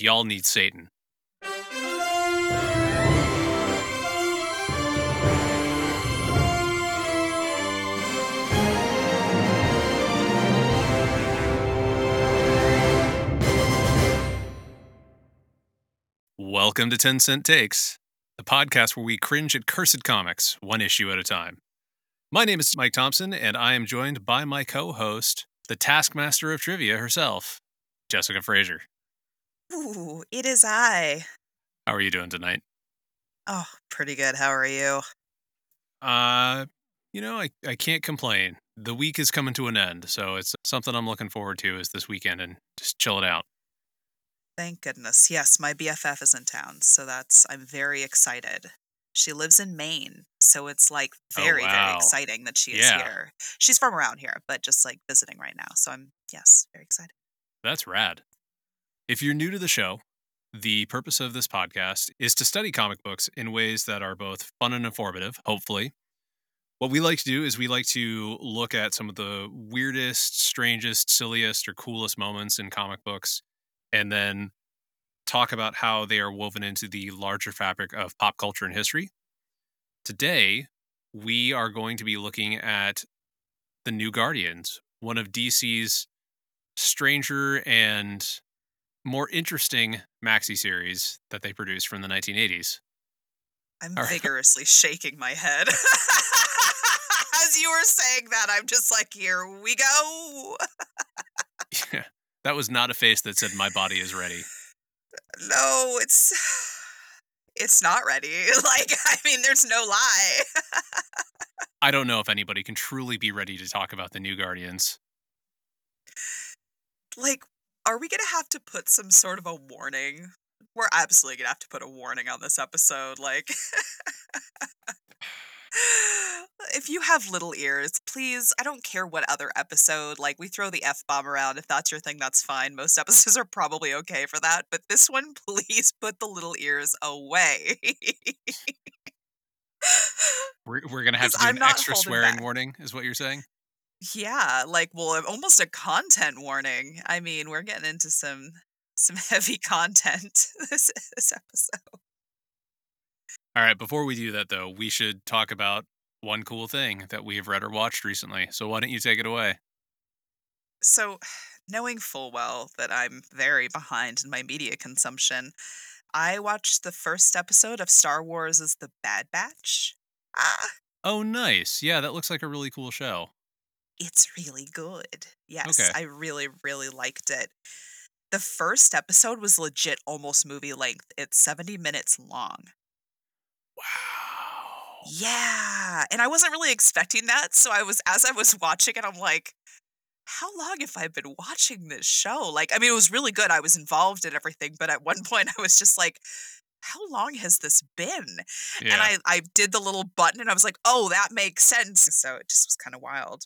Y'all need Satan. Welcome to 10 Cent Takes, the podcast where we cringe at cursed comics, one issue at a time. My name is Mike Thompson, and I am joined by my co host, the taskmaster of trivia herself, Jessica Frazier. Ooh, it is I. How are you doing tonight? Oh, pretty good. How are you? Uh, you know, I, I can't complain. The week is coming to an end, so it's something I'm looking forward to is this weekend and just chill it out. Thank goodness. Yes, my BFF is in town, so that's I'm very excited. She lives in Maine, so it's like Oh, very, very exciting that she is Yeah. here. She's from around here, but just like visiting right now. So I'm yes, very excited. That's rad. If you're new to the show, the purpose of this podcast is to study comic books in ways that are both fun and informative, hopefully. What we like to do is we like to look at some of the weirdest, strangest, silliest, or coolest moments in comic books and then talk about how they are woven into the larger fabric of pop culture and history. Today, we are going to be looking at The New Guardians, one of DC's stranger and more interesting maxi series that they produced from the 1980s. I'm right. vigorously shaking my head. As you were saying that, I'm just like, here we go. yeah, that was not a face that said my body is ready. No, it's it's not ready. Like, I mean, there's no lie. I don't know if anybody can truly be ready to talk about the new Guardians. like are we gonna have to put some sort of a warning we're absolutely gonna have to put a warning on this episode like if you have little ears please i don't care what other episode like we throw the f-bomb around if that's your thing that's fine most episodes are probably okay for that but this one please put the little ears away We're, we're going to have to do an extra swearing back. warning, is what you're saying? Yeah like well almost a content warning i mean we're getting into some some heavy content this this episode All right, before we do that, though, we should talk about one cool thing that we have read or watched recently. So why don't you take it away? so knowing full well that i'm very behind in my media consumption i watched the first episode of star wars as the bad batch ah Oh, nice. Yeah, that looks like a really cool show. It's really good yes Okay. i really really liked it the first episode was legit almost movie length it's 70 minutes long Wow. Yeah. And I wasn't really expecting that. So I was, as I was watching it, I'm like, how long have I been watching this show? Like, I mean, it was really good. I was involved in everything. But at one point, I was just like, how long has this been? Yeah. And I, I did the little button and I was like, oh, that makes sense. So it just was kind of wild.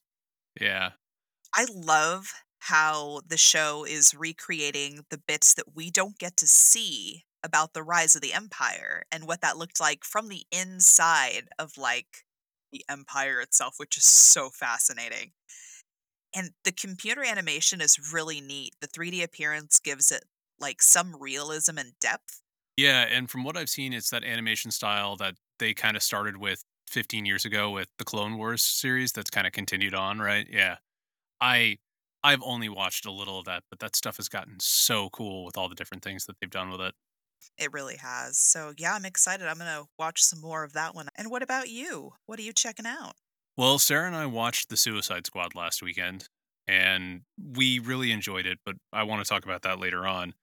Yeah. I love how the show is recreating the bits that we don't get to see about the rise of the empire and what that looked like from the inside of like the empire itself which is so fascinating. And the computer animation is really neat. The 3d appearance gives it like some realism and depth. Yeah, and from what I've seen, it's that animation style that they kind of started with 15 years ago with the Clone Wars series that's kind of continued on, right? Yeah. I I've only watched a little of that, but that stuff has gotten so cool with all the different things that they've done with it. it really has so yeah i'm excited i'm gonna watch some more of that one and what about you what are you checking out Well, Sarah and I watched The Suicide Squad last weekend, and we really enjoyed it, but I want to talk about that later on.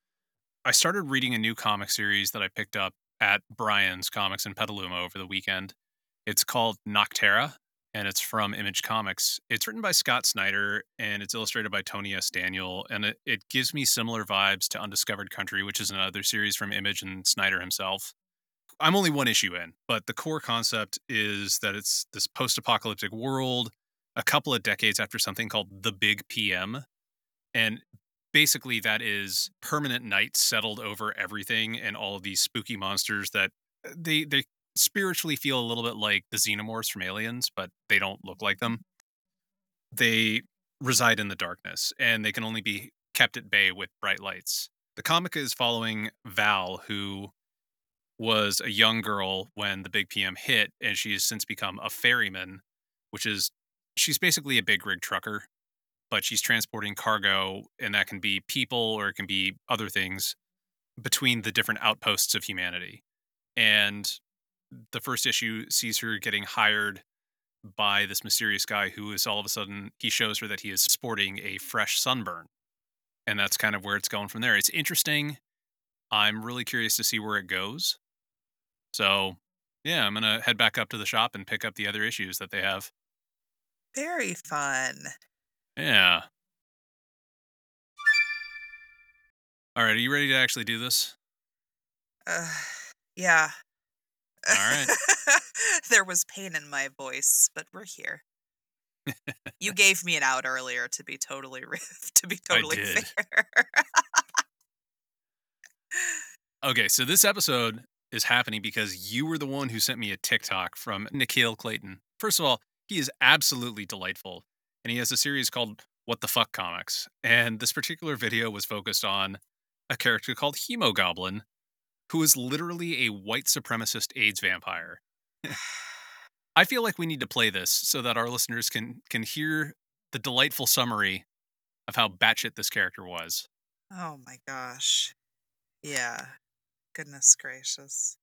I started reading a new comic series that I picked up at Brian's Comics in Petaluma over the weekend. It's called Nocterra, and it's from Image Comics. It's written by Scott Snyder, and it's illustrated by Tony S. Daniel, and it, it gives me similar vibes to Undiscovered Country, which is another series from Image and Snyder himself. I'm only one issue in, but the core concept is that it's this post apocalyptic world a couple of decades after something called the Big PM. And basically, that is permanent night settled over everything and all of these spooky monsters that uh, they, they spiritually feel a little bit like the xenomorphs from Aliens, but they don't look like them. They reside in the darkness and they can only be kept at bay with bright lights The comic is following Val, who was a young girl when the big PM hit, and she has since become a ferryman, which is she's basically a big rig trucker, but she's transporting cargo, and that can be people or it can be other things between the different outposts of humanity. And the first issue sees her getting hired by this mysterious guy who is all of a sudden he shows her that he is sporting a fresh sunburn. And that's kind of where it's going from there. It's interesting. I'm really curious to see where it goes. So, yeah, I'm going to head back up to the shop and pick up the other issues that they have. Very fun. Yeah. All right, are you ready to actually do this? Uh, yeah. All right. there was pain in my voice, but we're here. you gave me an out earlier to be totally to be totally fair. Okay, so this episode is happening because you were the one who sent me a TikTok from Nikhil Clayton. First of all, he is absolutely delightful, and he has a series called What the Fuck Comics. And this particular video was focused on a character called Hemogoblin, who is literally a white supremacist AIDS vampire. I feel like we need to play this so that our listeners can can hear the delightful summary of how batshit this character was. oh my gosh. Yeah. Goodness gracious.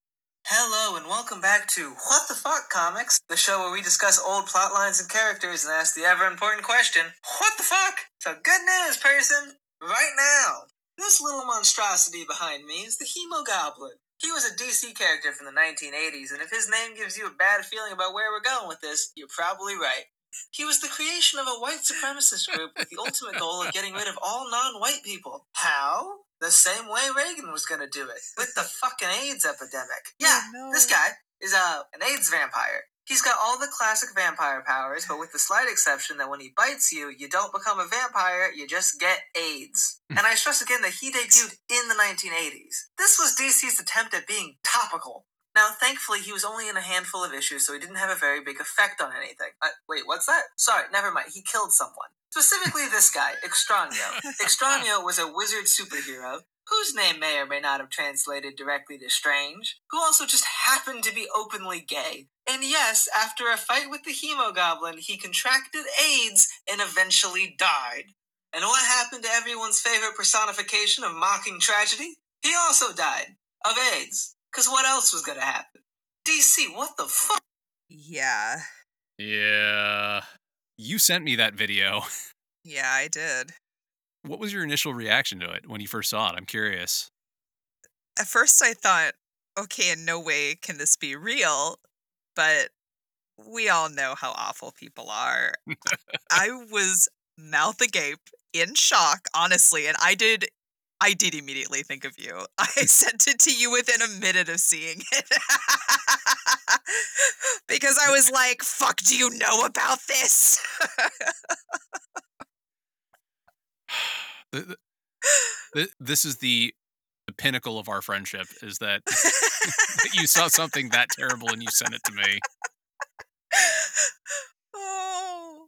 Hello and welcome back to What the Fuck Comics, the show where we discuss old plot lines and characters and ask the ever important question, What the fuck? So good news, person! Right now, this little monstrosity behind me is the Hemogoblin. He was a DC character from the 1980s, and if his name gives you a bad feeling about where we're going with this, you're probably right. He was the creation of a white supremacist group with the ultimate goal of getting rid of all non white people. How? The same way Reagan was gonna do it, with the fucking AIDS epidemic. Yeah, no. this guy is uh, an AIDS vampire. He's got all the classic vampire powers, but with the slight exception that when he bites you, you don't become a vampire, you just get AIDS. and I stress again that he debuted in the 1980s. This was DC's attempt at being topical. Now, thankfully, he was only in a handful of issues, so he didn't have a very big effect on anything. Uh, wait, what's that? Sorry, never mind. He killed someone. Specifically, this guy, Extraño. Extraño was a wizard superhero whose name may or may not have translated directly to Strange, who also just happened to be openly gay. And yes, after a fight with the Hemogoblin, he contracted AIDS and eventually died. And what happened to everyone's favorite personification of mocking tragedy? He also died of AIDS. Because what else was going to happen? DC, what the fuck? Yeah. Yeah. You sent me that video. Yeah, I did. What was your initial reaction to it when you first saw it? I'm curious. At first I thought, okay, in no way can this be real, but we all know how awful people are. I was mouth agape in shock, honestly, and I did I did immediately think of you. I sent it to you within a minute of seeing it. because I was like, fuck, do you know about this? Th- th- th- this is the pinnacle of our friendship is that that you saw something that terrible and you sent it to me. oh.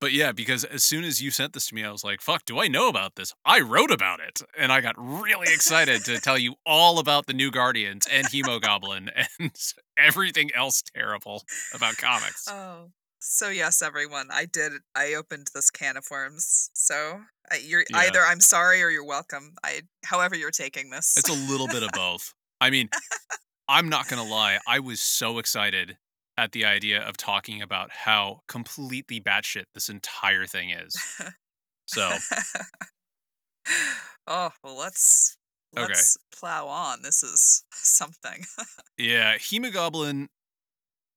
But yeah, because as soon as you sent this to me, I was like, fuck, do I know about this? I wrote about it. And I got really excited to tell you all about the new Guardians and Hemogoblin and everything else terrible about comics. Oh. So yes, everyone, I did. I opened this can of worms. So I, you're Yeah. either I'm sorry or you're welcome. I, however you're taking this. It's a little bit of both. I mean, I'm not going to lie. I was so excited at the idea of talking about how completely batshit this entire thing is. So, oh well, let's Okay. let's plow on. This is something. yeah, Hemogoblin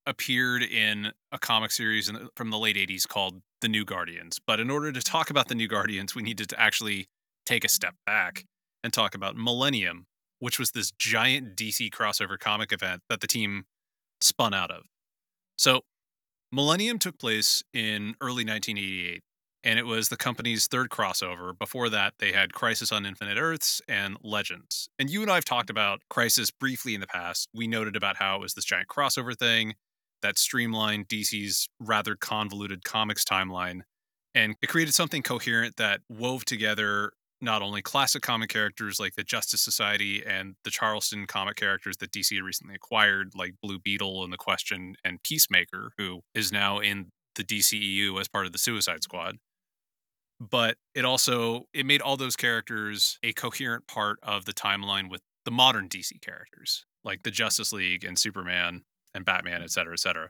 appeared in a comic series the, from the late 80s called The New Guardians. But in order to talk about The New Guardians, we needed to actually take a step back and talk about Millennium, which was this giant DC crossover comic event that the team spun out of. So, Millennium took place in early 1988, and it was the company's third crossover. Before that, they had Crisis on Infinite Earths and Legends. And you and I have talked about Crisis briefly in the past. We noted about how it was this giant crossover thing that streamlined DC's rather convoluted comics timeline. And it created something coherent that wove together not only classic comic characters like the Justice Society and the Charlton comic characters that DC recently acquired, like Blue Beetle and The Question and Peacemaker, who is now in the DCEU as part of the Suicide Squad. But it also it made all those characters a coherent part of the timeline with the modern DC characters, like the Justice League and Superman and Batman, et cetera, et cetera.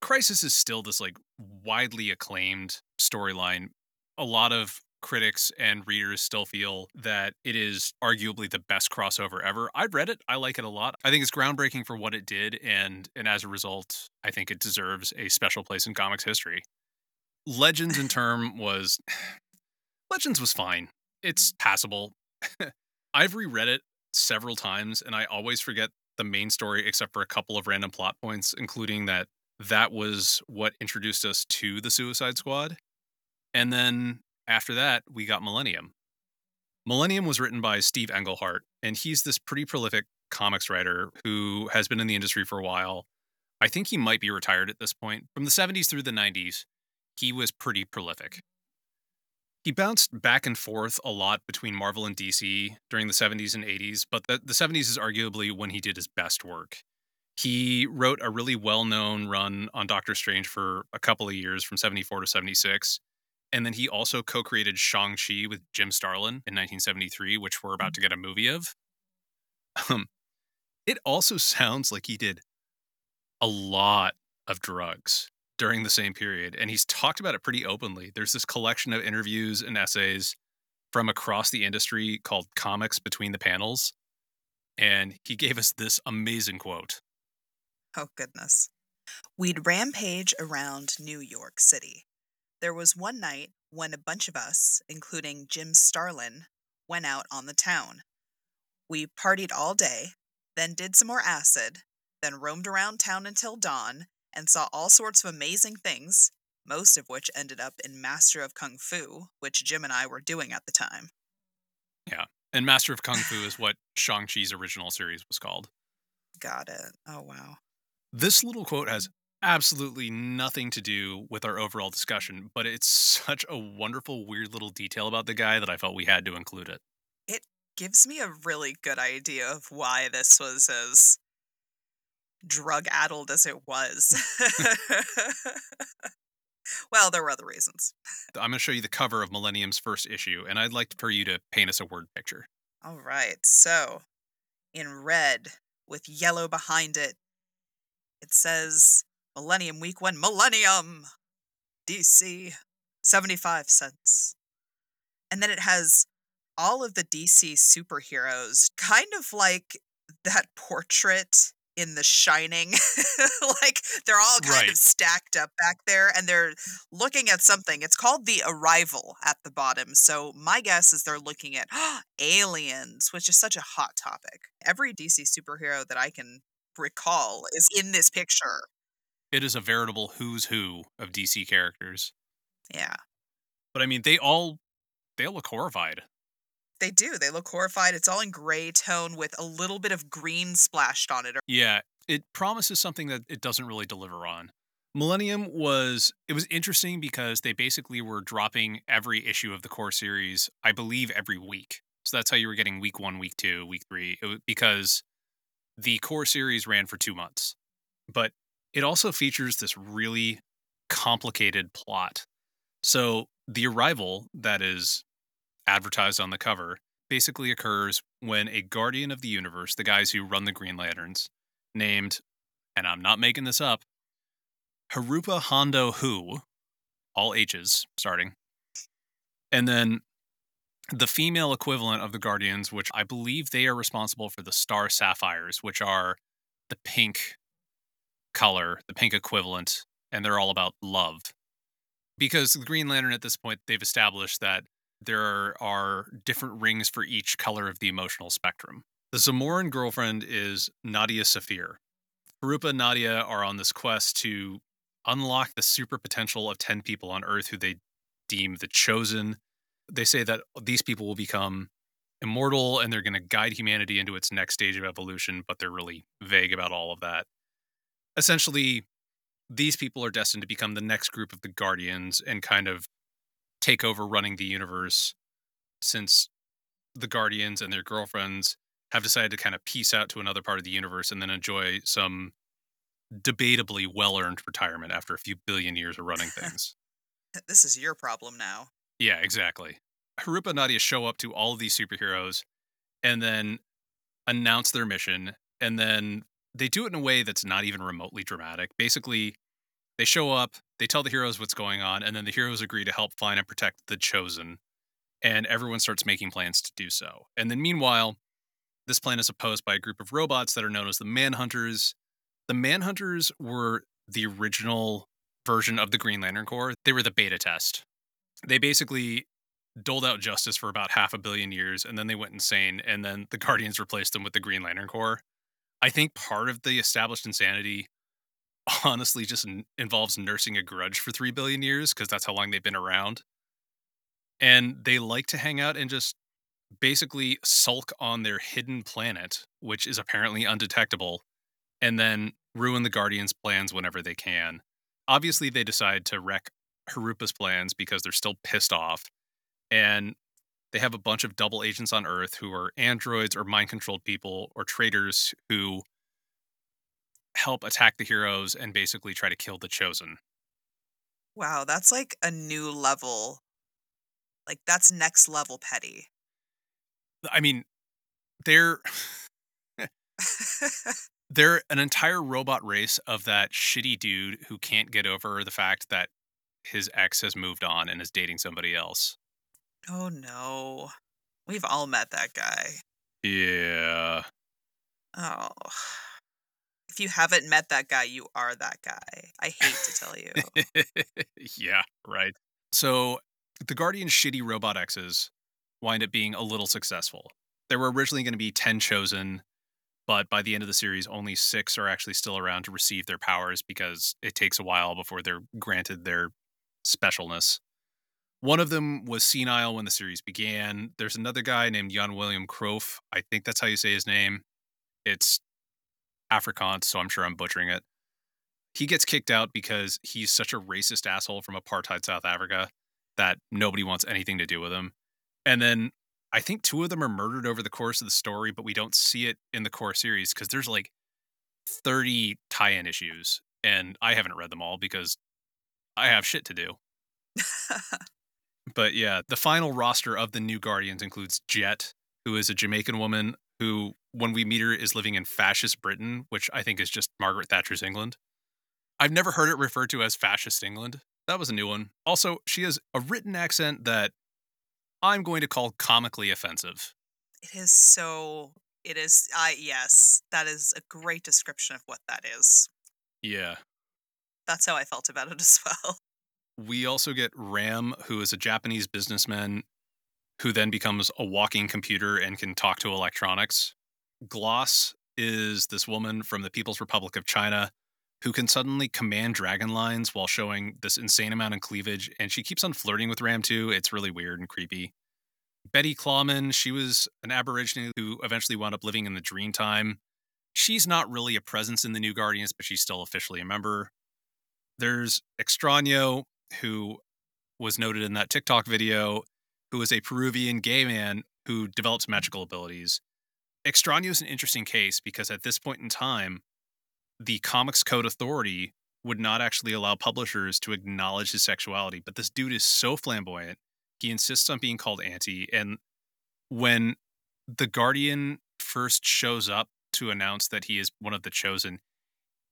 Crisis is still this like widely acclaimed storyline. A lot of critics and readers still feel that it is arguably the best crossover ever. I've read it. I like it a lot. I think it's groundbreaking for what it did and and as a result, I think it deserves a special place in comics history. Legends in term was Legends was fine. It's passable. I've reread it several times and I always forget the main story except for a couple of random plot points including that that was what introduced us to the Suicide Squad. And then after that, we got Millennium. Millennium was written by Steve Englehart, and he's this pretty prolific comics writer who has been in the industry for a while. I think he might be retired at this point. From the 70s through the 90s, he was pretty prolific. He bounced back and forth a lot between Marvel and DC during the 70s and 80s, but the, the 70s is arguably when he did his best work. He wrote a really well known run on Doctor Strange for a couple of years from 74 to 76. And then he also co created Shang-Chi with Jim Starlin in 1973, which we're about to get a movie of. Um, it also sounds like he did a lot of drugs during the same period. And he's talked about it pretty openly. There's this collection of interviews and essays from across the industry called Comics Between the Panels. And he gave us this amazing quote Oh, goodness. We'd rampage around New York City. There was one night when a bunch of us, including Jim Starlin, went out on the town. We partied all day, then did some more acid, then roamed around town until dawn and saw all sorts of amazing things, most of which ended up in Master of Kung Fu, which Jim and I were doing at the time. Yeah. And Master of Kung Fu is what Shang-Chi's original series was called. Got it. Oh, wow. This little quote has absolutely nothing to do with our overall discussion, but it's such a wonderful, weird little detail about the guy that I felt we had to include it. It gives me a really good idea of why this was as drug addled as it was. Mm. well, there were other reasons. I'm going to show you the cover of Millennium's first issue, and I'd like for you to paint us a word picture. All right. So, in red with yellow behind it, it says Millennium Week 1 Millennium DC 75 cents. And then it has all of the DC superheroes, kind of like that portrait in The Shining. like they're all kind Right. of stacked up back there and they're looking at something. It's called The Arrival at the bottom. So my guess is they're looking at aliens, which is such a hot topic. Every DC superhero that I can recall is in this picture. It is a veritable who's who of DC characters. Yeah. But I mean, they all they all look horrified. They do. They look horrified. It's all in gray tone with a little bit of green splashed on it. Yeah, it promises something that it doesn't really deliver on. Millennium was it was interesting because they basically were dropping every issue of the core series, I believe every week. So that's how you were getting week 1, week 2, week 3 it was because the core series ran for 2 months. But it also features this really complicated plot. So the arrival that is advertised on the cover basically occurs when a guardian of the universe, the guys who run the Green Lanterns, named, and I'm not making this up, Herupa Hando Hu, all H's starting, and then the female equivalent of the Guardians, which I believe they are responsible for the Star Sapphires, which are the pink color, the pink equivalent, and they're all about love. Because the Green Lantern at this point, they've established that there are different rings for each color of the emotional spectrum. The Zamaron girlfriend is Nadia Safir. Herupa and Nadia are on this quest to unlock the super potential of 10 people on Earth who they deem the chosen. They say that these people will become immortal and they're going to guide humanity into its next stage of evolution, but they're really vague about all of that. Essentially, these people are destined to become the next group of the Guardians and kind of take over running the universe since the Guardians and their girlfriends have decided to kind of peace out to another part of the universe and then enjoy some debatably well earned retirement after a few billion years of running things. This is your problem now. yeah, exactly. Herupa and Nadia show up to all of these superheroes and then announce their mission. And then they do it in a way that's not even remotely dramatic. Basically, they show up, they tell the heroes what's going on, and then the heroes agree to help find and protect the chosen. And everyone starts making plans to do so. And then, meanwhile, this plan is opposed by a group of robots that are known as the Manhunters. The Manhunters were the original version of the Green Lantern Corps, they were the beta test. They basically doled out justice for about half a billion years and then they went insane and then the Guardians replaced them with the Green Lantern Corps. I think part of the established insanity honestly just n- involves nursing a grudge for 3 billion years because that's how long they've been around. And they like to hang out and just basically sulk on their hidden planet, which is apparently undetectable, and then ruin the Guardians' plans whenever they can. Obviously, they decide to wreck Herupa's plans because they're still pissed off. And they have a bunch of double agents on Earth who are androids or mind controlled people or traitors who help attack the heroes and basically try to kill the chosen. Wow, that's like a new level. Like that's next level petty. I mean, they're they're an entire robot race of that shitty dude who can't get over the fact that his ex has moved on and is dating somebody else. oh no. We've all met that guy. Yeah. Oh. If you haven't met that guy, you are that guy. I hate to tell you. yeah, right. So the Guardian's shitty robot X's wind up being a little successful. There were originally going to be 10 chosen, but by the end of the series, only six are actually still around to receive their powers because it takes a while before they're granted their specialness. One of them was senile when the series began. There's another guy named Jan William Croft. I think that's how you say his name. It's Afrikaans, so I'm sure I'm butchering it. He gets kicked out because he's such a racist asshole from apartheid South Africa that nobody wants anything to do with him. And then I think two of them are murdered over the course of the story, but we don't see it in the core series because there's like 30 tie in issues. And I haven't read them all because I have shit to do. But yeah, the final roster of the new Guardians includes Jet, who is a Jamaican woman who, when we meet her, is living in fascist Britain, which I think is just Margaret Thatcher's England. I've never heard it referred to as fascist England. That was a new one. Also, she has a written accent that I'm going to call comically offensive. it is so it is I yes, that is a great description of what that is. Yeah. That's how I felt about it as well. We also get Ram, who is a Japanese businessman who then becomes a walking computer and can talk to electronics. Gloss is this woman from the People's Republic of China who can suddenly command dragon lines while showing this insane amount of cleavage, and she keeps on flirting with Ram too. It's really weird and creepy. Betty Clawman, she was an Aborigine who eventually wound up living in the Dreamtime. She's not really a presence in the New Guardians, but she's still officially a member. There's Extraño, who was noted in that TikTok video, who is a Peruvian gay man who develops magical abilities. Extraño is an interesting case because at this point in time, the Comics Code Authority would not actually allow publishers to acknowledge his sexuality. But this dude is so flamboyant, he insists on being called Auntie. And when the Guardian first shows up to announce that he is one of the chosen,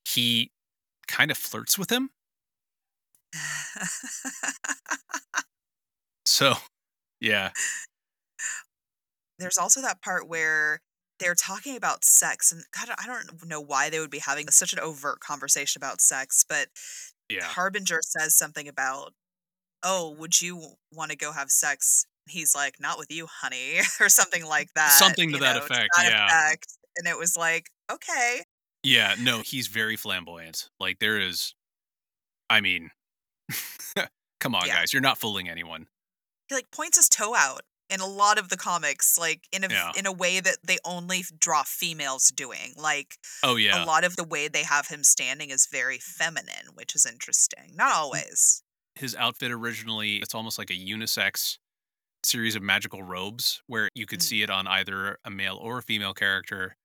he kind of flirts with him. So, yeah. There's also that part where they're talking about sex and God, I don't know why they would be having such an overt conversation about sex, but Yeah. Harbinger says something about, "Oh, would you want to go have sex?" He's like, "Not with you, honey," or something like that. Something to you that know, effect, that yeah. effect. And it was like, okay, Yeah, no, he's very flamboyant. Like there is I mean come on Yeah. guys, you're not fooling anyone. He like points his toe out in a lot of the comics, like in a Yeah. in a way that they only draw females doing. Like Oh yeah. a lot of the way they have him standing is very feminine, which is interesting. Not always. His outfit originally it's almost like a unisex series of magical robes where you could Mm. see it on either a male or a female character.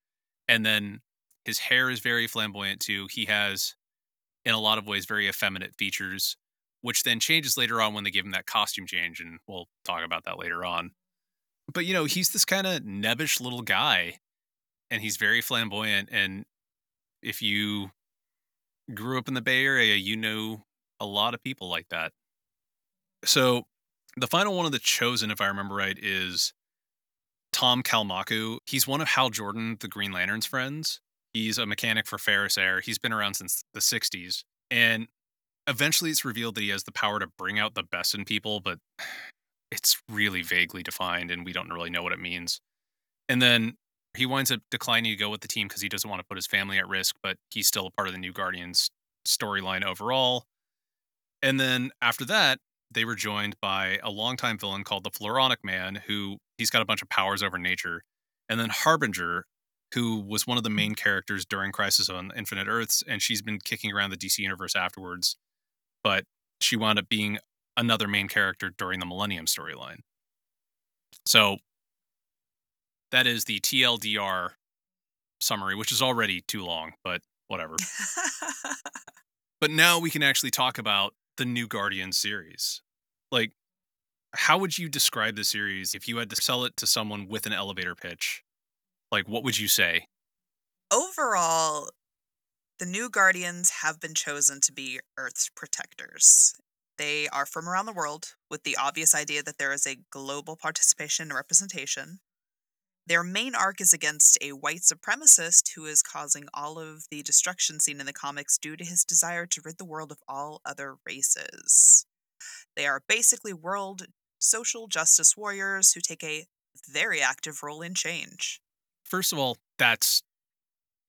And then his hair is very flamboyant too. He has, in a lot of ways, very effeminate features, which then changes later on when they give him that costume change. And we'll talk about that later on. But, you know, he's this kind of nebbish little guy and he's very flamboyant. And if you grew up in the Bay Area, you know a lot of people like that. So the final one of the chosen, if I remember right, is Tom Kalmaku. He's one of Hal Jordan, the Green Lantern's friends. He's a mechanic for Ferris Air. He's been around since the 60s. And eventually it's revealed that he has the power to bring out the best in people, but it's really vaguely defined and we don't really know what it means. And then he winds up declining to go with the team because he doesn't want to put his family at risk, but he's still a part of the New Guardians storyline overall. And then after that, they were joined by a longtime villain called the Floronic Man, who he's got a bunch of powers over nature. And then Harbinger, who was one of the main characters during Crisis on Infinite Earths, and she's been kicking around the DC universe afterwards. But she wound up being another main character during the Millennium storyline. So that is the TLDR summary, which is already too long, but whatever. But now we can actually talk about the new Guardian series. Like, how would you describe the series if you had to sell it to someone with an elevator pitch? Like, what would you say? Overall, the new Guardians have been chosen to be Earth's protectors. They are from around the world, with the obvious idea that there is a global participation and representation. Their main arc is against a white supremacist who is causing all of the destruction seen in the comics due to his desire to rid the world of all other races. They are basically world social justice warriors who take a very active role in change. First of all, that's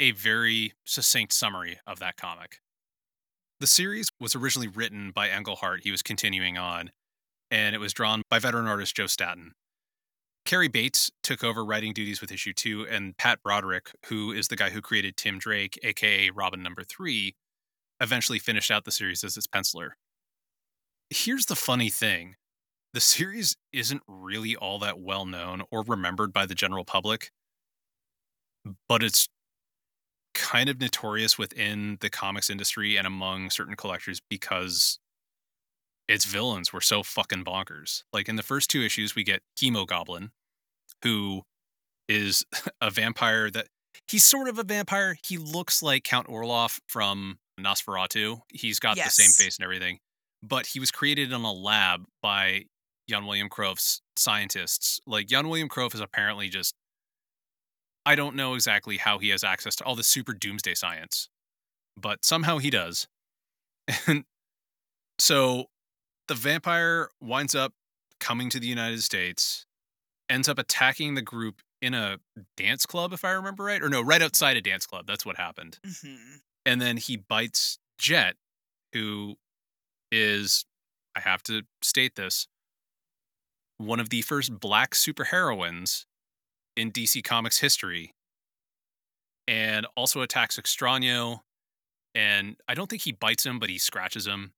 a very succinct summary of that comic. The series was originally written by Englehart. He was continuing on, and it was drawn by veteran artist Joe Staton. Cary Bates took over writing duties with issue two, and Pat Broderick, who is the guy who created Tim Drake, aka Robin number three, eventually finished out the series as its penciler. Here's the funny thing the series isn't really all that well known or remembered by the general public, but it's kind of notorious within the comics industry and among certain collectors because its villains were so fucking bonkers. Like in the first two issues, we get Hemogoblin, who is a vampire that he's sort of a vampire. He looks like Count Orlok from Nosferatu. He's got the same face and everything, but he was created in a lab by Jan William Croft's scientists. Like Jan William Croft is apparently just I don't know exactly how he has access to all the super doomsday science, but somehow he does. And so the vampire winds up coming to the United States, ends up attacking the group in a dance club, if I remember right. Or no, right outside a dance club. That's what happened. hmm And then he bites Jet, who is, I have to state this, one of the first black superheroines in DC Comics history. And also attacks Extraño. And I don't think he bites him, but he scratches him.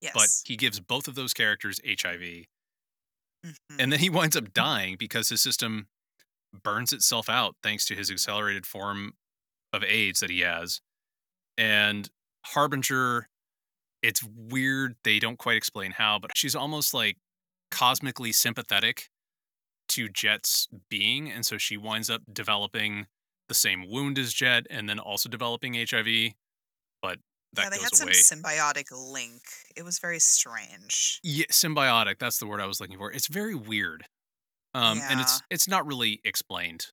Yes. But he gives both of those characters HIV. Mhm. And then he winds up dying because his system burns itself out thanks to his accelerated form of AIDS that he has. And Harbinger, it's weird. They don't quite explain how, but she's almost like cosmically sympathetic to Jet's being. And so she winds up developing the same wound as Jet and then also developing HIV. But that yeah, they had some symbiotic link. It was very strange. Yeah, symbiotic. That's the word I was looking for. It's very weird, um, and it's it's not really explained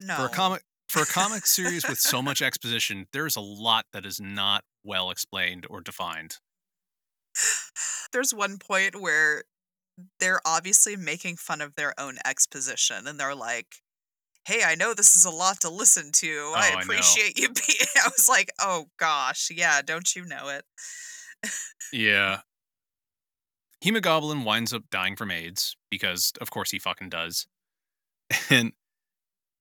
No. for a comic for a comic series with so much exposition. There's a lot that is not well explained or defined. There's one point where they're obviously making fun of their own exposition and they're like, Hey, I know this is a lot to listen to. Oh, I I appreciate you being I was like, Oh gosh, yeah, don't you know it? Yeah. Hemogoblin winds up dying from AIDS because, of course, he fucking does, and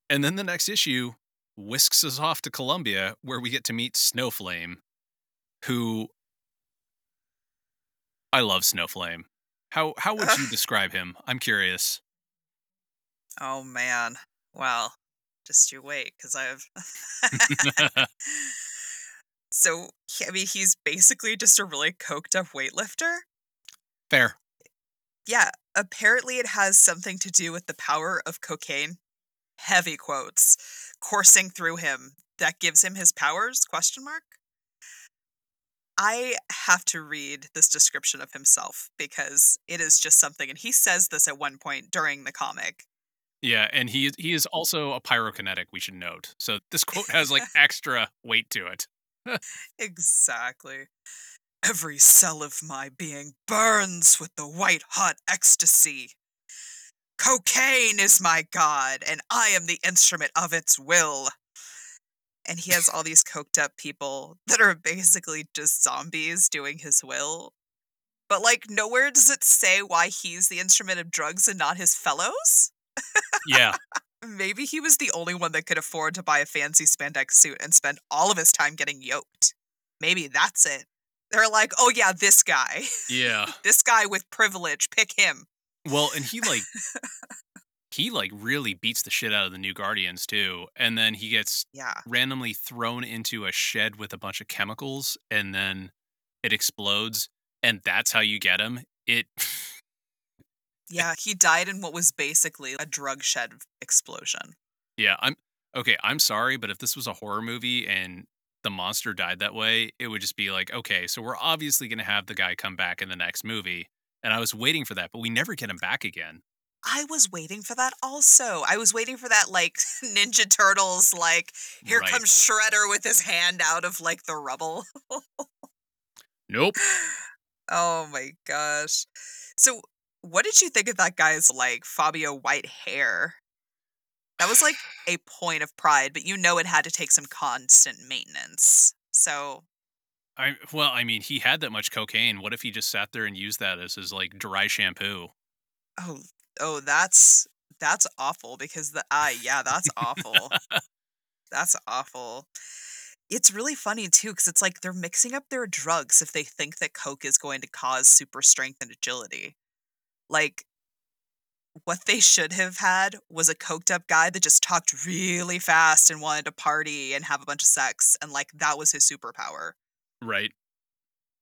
and then the next issue whisks us off to Colombia, where we get to meet Snowflame, who I love Snowflame. How how would you describe him? I'm curious. Oh man. Well, just you wait, because I've. so I mean, he's basically just a really coked up weightlifter. Fair. Yeah. Apparently, it has something to do with the power of cocaine. Heavy quotes coursing through him that gives him his powers? Question mark. I have to read this description of himself because it is just something, and he says this at one point during the comic. Yeah, and he he is also a pyrokinetic. We should note. So this quote has like extra weight to it. exactly. Every cell of my being burns with the white hot ecstasy. Cocaine is my god, and I am the instrument of its will and he has all these coked up people that are basically just zombies doing his will. But like nowhere does it say why he's the instrument of drugs and not his fellows. Yeah. Maybe he was the only one that could afford to buy a fancy spandex suit and spend all of his time getting yoked. Maybe that's it. They're like, "Oh yeah, this guy. Yeah. this guy with privilege, pick him." Well, and he like he like really beats the shit out of the new guardians too and then he gets yeah. randomly thrown into a shed with a bunch of chemicals and then it explodes and that's how you get him. It yeah he died in what was basically a drug shed explosion. Yeah i'm okay i'm sorry but if this was a horror movie and the monster died that way it would just be like okay so we're obviously going to have the guy come back in the next movie and i was waiting for that but we never get him back again I was waiting for that also. I was waiting for that like Ninja Turtles like here right. comes Shredder with his hand out of like the rubble. nope. Oh my gosh. So what did you think of that guy's like Fabio white hair? That was like a point of pride, but you know it had to take some constant maintenance. So I well, I mean, he had that much cocaine. What if he just sat there and used that as his like dry shampoo? Oh, oh, that's that's awful because the ah yeah, that's awful. that's awful. It's really funny too because it's like they're mixing up their drugs if they think that coke is going to cause super strength and agility. Like what they should have had was a coked up guy that just talked really fast and wanted to party and have a bunch of sex and like that was his superpower. Right.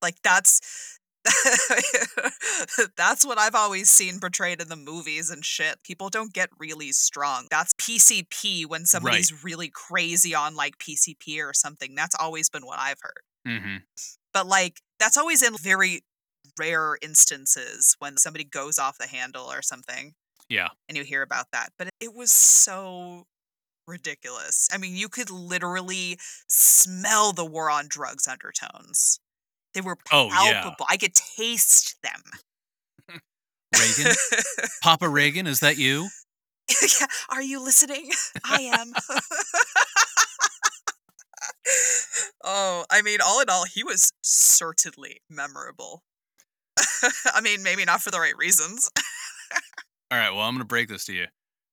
Like that's That's what I've always seen portrayed in the movies and shit. People don't get really strong. That's PCP when somebody's right. really crazy on like PCP or something. That's always been what I've heard. Mm-hmm. But like, that's always in very rare instances when somebody goes off the handle or something. Yeah. And you hear about that. But it was so ridiculous. I mean, you could literally smell the war on drugs undertones. They were palpable. Oh, yeah. I could taste them. Reagan? Papa Reagan, is that you? yeah. Are you listening? I am. oh, I mean, all in all, he was certainly memorable. I mean, maybe not for the right reasons. all right, well, I'm going to break this to you.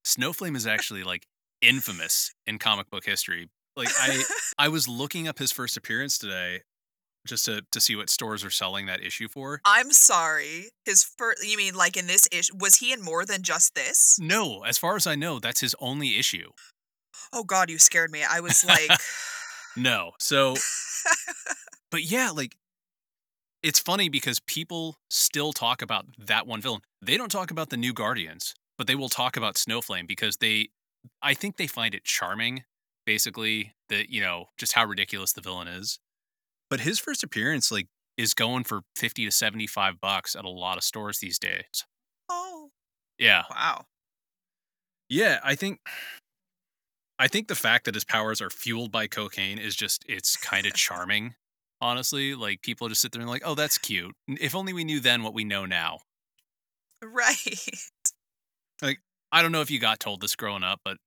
Snowflame is actually like infamous in comic book history. Like I I was looking up his first appearance today just to to see what stores are selling that issue for. I'm sorry. His first you mean like in this issue was he in more than just this? No, as far as I know, that's his only issue. Oh god, you scared me. I was like No. So But yeah, like it's funny because people still talk about that one villain. They don't talk about the new Guardians, but they will talk about Snowflame because they I think they find it charming basically that, you know, just how ridiculous the villain is. But his first appearance, like, is going for 50 to 75 bucks at a lot of stores these days. Oh. Yeah. Wow. Yeah, I think I think the fact that his powers are fueled by cocaine is just it's kind of charming. Honestly, like people just sit there and like, "Oh, that's cute." If only we knew then what we know now. Right. Like I don't know if you got told this growing up, but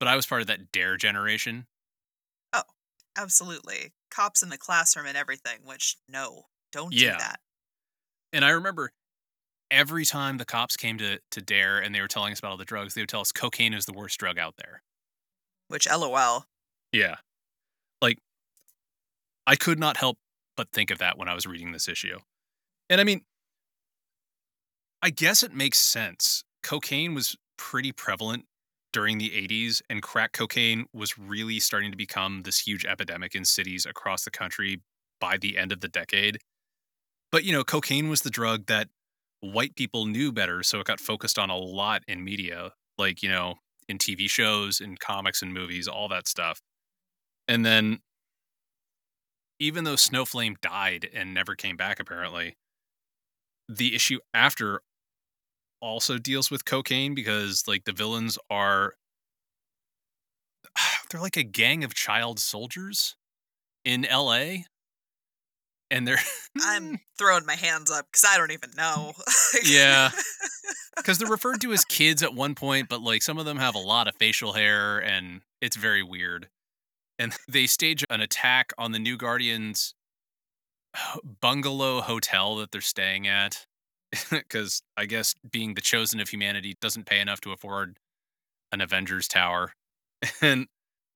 but I was part of that dare generation. Absolutely cops in the classroom and everything, which no, don't yeah. do that. And I remember every time the cops came to to Dare and they were telling us about all the drugs, they would tell us cocaine is the worst drug out there. Which LOL. Yeah. Like I could not help but think of that when I was reading this issue. And I mean I guess it makes sense. Cocaine was pretty prevalent during the 80s, and crack cocaine was really starting to become this huge epidemic in cities across the country by the end of the decade. But, you know, cocaine was the drug that white people knew better, so it got focused on a lot in media, like, you know, in TV shows, in comics and movies, all that stuff. And then, even though Snowflame died and never came back, apparently, the issue after also deals with cocaine because like the villains are they're like a gang of child soldiers in LA and they're I'm hmm. throwing my hands up because I don't even know. yeah. Because they're referred to as kids at one point but like some of them have a lot of facial hair and it's very weird. And they stage an attack on the new guardians bungalow hotel that they're staying at because I guess being the chosen of humanity doesn't pay enough to afford an Avengers tower. and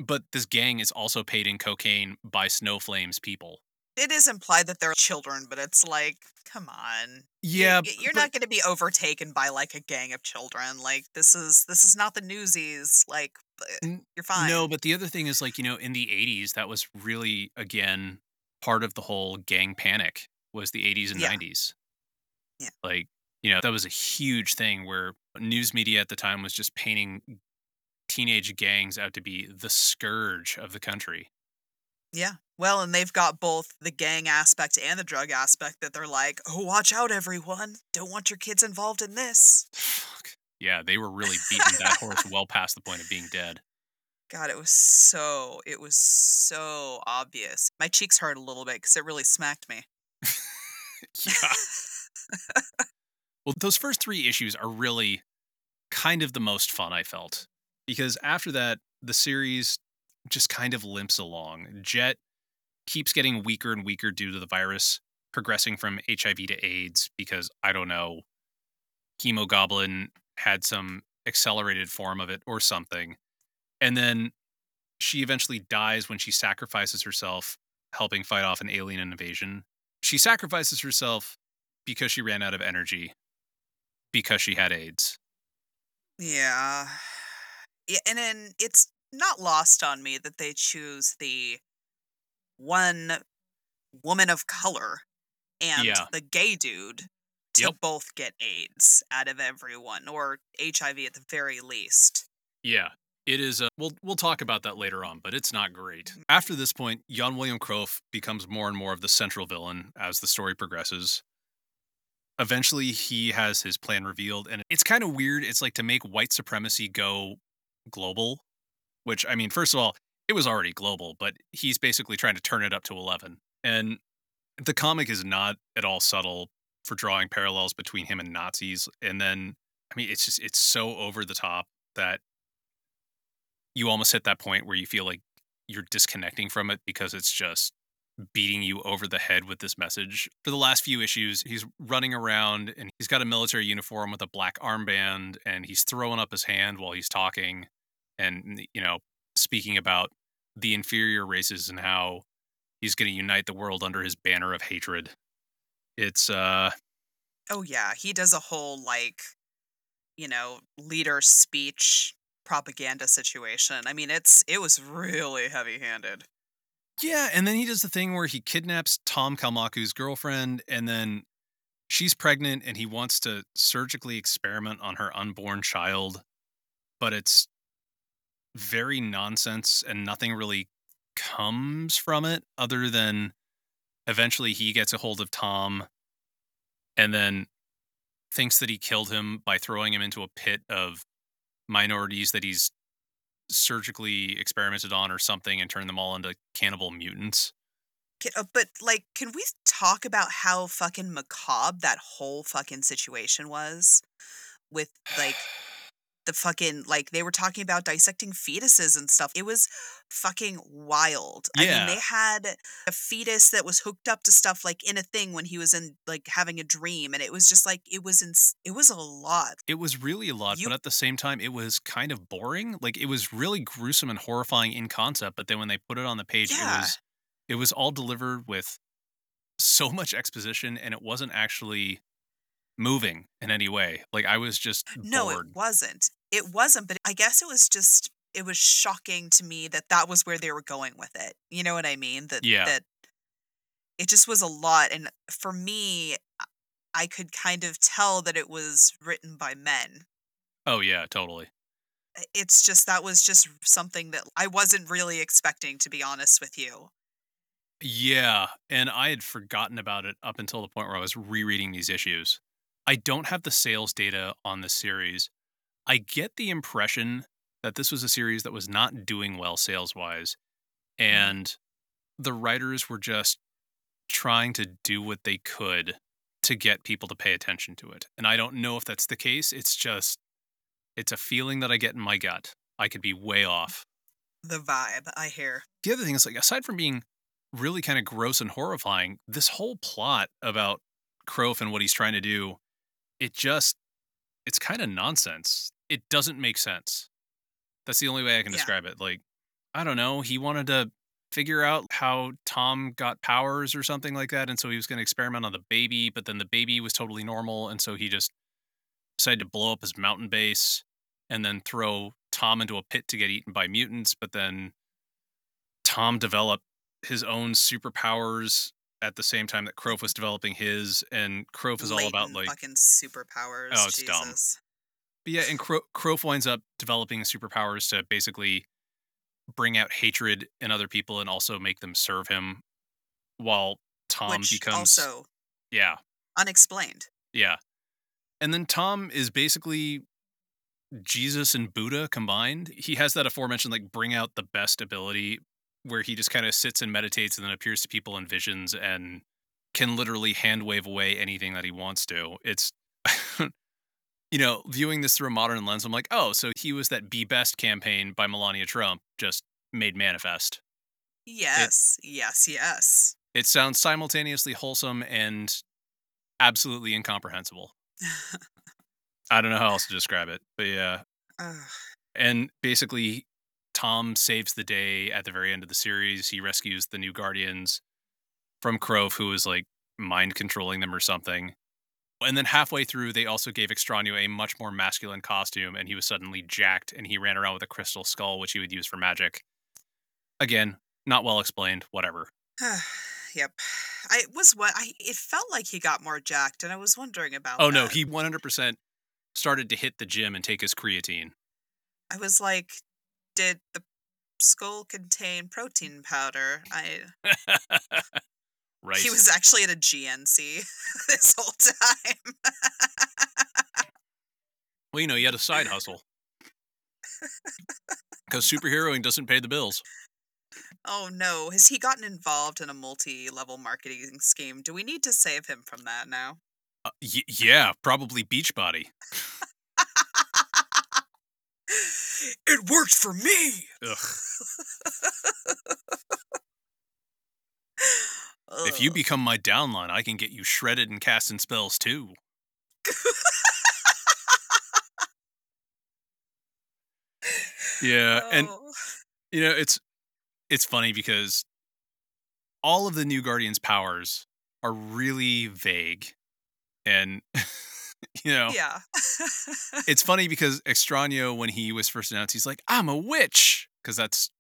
but this gang is also paid in cocaine by Snowflame's people. It is implied that they're children, but it's like, come on. Yeah, you're, you're not going to be overtaken by like a gang of children. Like this is this is not the Newsies. Like you're fine. No, but the other thing is like you know in the '80s that was really again part of the whole gang panic was the '80s and yeah. '90s. Yeah. Like, you know, that was a huge thing where news media at the time was just painting teenage gangs out to be the scourge of the country. Yeah. Well, and they've got both the gang aspect and the drug aspect that they're like, oh, watch out, everyone. Don't want your kids involved in this. Fuck. Yeah, they were really beating that horse well past the point of being dead. God, it was so, it was so obvious. My cheeks hurt a little bit because it really smacked me. yeah. well, those first three issues are really kind of the most fun I felt because after that, the series just kind of limps along. Jet keeps getting weaker and weaker due to the virus progressing from HIV to AIDS because I don't know, Hemogoblin had some accelerated form of it or something. And then she eventually dies when she sacrifices herself helping fight off an alien invasion. She sacrifices herself because she ran out of energy because she had AIDS. Yeah. Yeah, and then it's not lost on me that they choose the one woman of color and yeah. the gay dude to yep. both get AIDS out of everyone or HIV at the very least. Yeah. It is a, we'll we'll talk about that later on, but it's not great. Mm. After this point, Jan William Kroef becomes more and more of the central villain as the story progresses eventually he has his plan revealed and it's kind of weird it's like to make white supremacy go global which i mean first of all it was already global but he's basically trying to turn it up to 11 and the comic is not at all subtle for drawing parallels between him and nazis and then i mean it's just it's so over the top that you almost hit that point where you feel like you're disconnecting from it because it's just beating you over the head with this message. For the last few issues, he's running around and he's got a military uniform with a black armband and he's throwing up his hand while he's talking and, you know, speaking about the inferior races and how he's going to unite the world under his banner of hatred. It's, uh, oh, yeah. He does a whole, like, you know, leader speech propaganda situation. I mean, it's, it was really heavy handed. Yeah, and then he does the thing where he kidnaps Tom Kalmaku's girlfriend, and then she's pregnant, and he wants to surgically experiment on her unborn child, but it's very nonsense, and nothing really comes from it other than eventually he gets a hold of Tom and then thinks that he killed him by throwing him into a pit of minorities that he's surgically experimented on or something and turned them all into cannibal mutants. Uh, but like, can we talk about how fucking macabre that whole fucking situation was? With like the fucking like they were talking about dissecting fetuses and stuff. It was fucking wild. Yeah. I mean, they had a fetus that was hooked up to stuff like in a thing when he was in like having a dream and it was just like it was in it was a lot. It was really a lot, you, but at the same time it was kind of boring. Like it was really gruesome and horrifying in concept, but then when they put it on the page yeah. it was it was all delivered with so much exposition and it wasn't actually moving in any way. Like I was just No, bored. it wasn't. It wasn't, but I guess it was just it was shocking to me that that was where they were going with it. You know what I mean? That Yeah. that it just was a lot and for me I- I could kind of tell that it was written by men. Oh yeah, totally. It's just that was just something that I wasn't really expecting to be honest with you. Yeah, and I had forgotten about it up until the point where I was rereading these issues. I don't have the sales data on the series. I get the impression that this was a series that was not doing well sales wise, mm-hmm. and the writers were just trying to do what they could to get people to pay attention to it. And I don't know if that's the case. It's just, it's a feeling that I get in my gut. I could be way off. The vibe I hear. the other thing is like aside from being really kind of gross and horrifying this whole plot about Kroef and what he's trying to do it just it's kind of nonsense. It doesn't make sense. That's the only way i can Yeah. describe it. Like i don't know he wanted to figure out how tom got powers or something like that and so he was going to experiment on the baby but then the baby was totally normal and so he just decided to blow up his mountain base and then throw tom into a pit to get eaten by mutants but then Tom developed his own superpowers at the same time that Kroef was developing his, and Kroef is all about like, fucking superpowers. Oh, it's dumb. But yeah, and Cro- winds up developing superpowers to basically bring out hatred in other people and also make them serve him, while Tom Which becomes also yeah, unexplained. yeah, and then Tom is basically Jesus and Buddha combined. He has that aforementioned like bring out the best ability where he just kind of sits and meditates and then appears to people in visions and can literally hand wave away anything that he wants to. It's you know, viewing this through a modern lens, I'm like, oh, so he was that Be Best campaign by Melania Trump just made manifest. Yes, yes, yes. It sounds simultaneously wholesome and absolutely incomprehensible. I don't know how else to describe it, but yeah. And basically, Tom saves the day at the very end of the series. He rescues the new Guardians from Crow, who is like mind controlling them or something. And then halfway through, they also gave Extraño a much more masculine costume, and he was suddenly jacked, and he ran around with a crystal skull, which he would use for magic. Again, not well explained. Whatever. yep. I it was what I it felt like he got more jacked and I was wondering about Oh no, he 100% started to hit the gym and take his creatine. I was like did the skull contain protein powder? I right. he was actually at a GNC this whole time. Well, you know, he had a side hustle. Because superheroing doesn't pay the bills. oh no, has he gotten involved in a multi-level marketing scheme? Do we need to save him from that now? Uh, y- yeah, probably Beachbody. It worked for me. Ugh. If you become my downline, I can get you shredded and casting spells too. Yeah, and Oh. you know it's it's funny because all of the new Guardians' powers are really vague, and you know yeah. it's funny because Extraño, when he was first announced, he's like, "I'm a witch," because that's